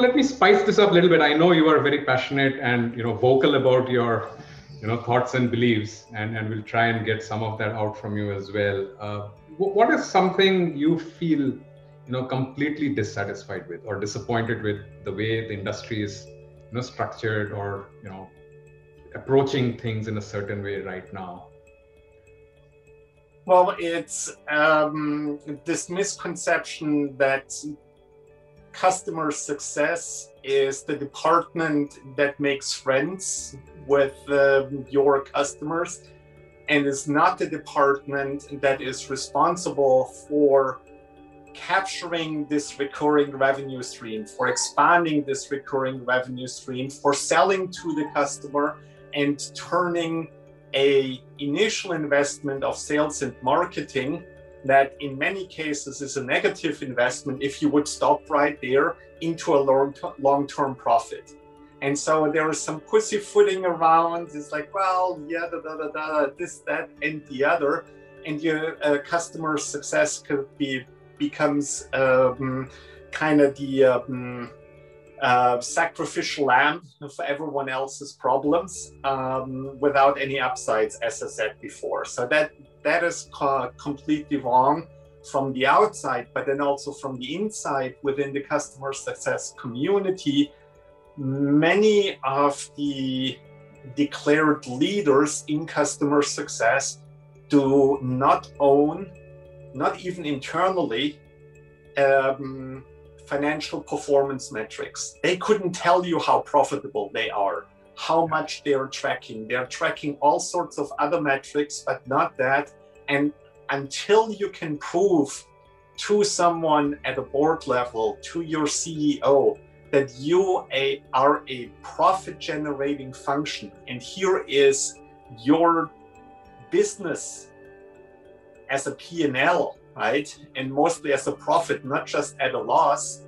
let me spice this up a little bit. I know you are very passionate and you know vocal about your you know thoughts and beliefs, and and we'll try and get some of that out from you as well. Uh, what is something you feel you know completely dissatisfied with or disappointed with the way the industry is you know structured or you know approaching things in a certain way right now? Well, it's um, this misconception that customer success is the department that makes friends with uh, your customers and is not the department that is responsible for capturing this recurring revenue stream, for expanding this recurring revenue stream, for selling to the customer and turning a initial investment of sales and marketing that in many cases is a negative investment if you would stop right there into a long, long-term profit. And so there is some pussyfooting around. It's like, well, yeah, da, da, da, da, this, that, and the other. And your uh, customer success could be becomes um, kind of the um, uh, sacrificial lamb for everyone else's problems um, without any upsides, as I said before. So that that is completely wrong from the outside, but then also from the inside within the customer success community. Many of the declared leaders in customer success do not own, not even internally, um, financial performance metrics. They couldn't tell you how profitable they are, how much they're tracking. They're tracking all sorts of other metrics, but not that. And until you can prove to someone at a board level, to your CEO, that you a, are a profit generating function, and here is your business as a P&L, right? And mostly as a profit, not just at a loss,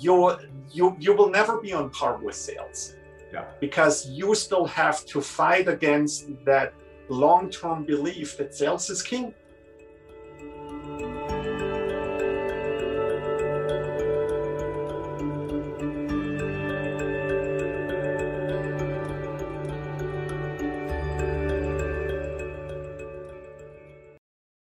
you you you will never be on par with sales. Yeah. Because you still have to fight against that long-term belief that sales is king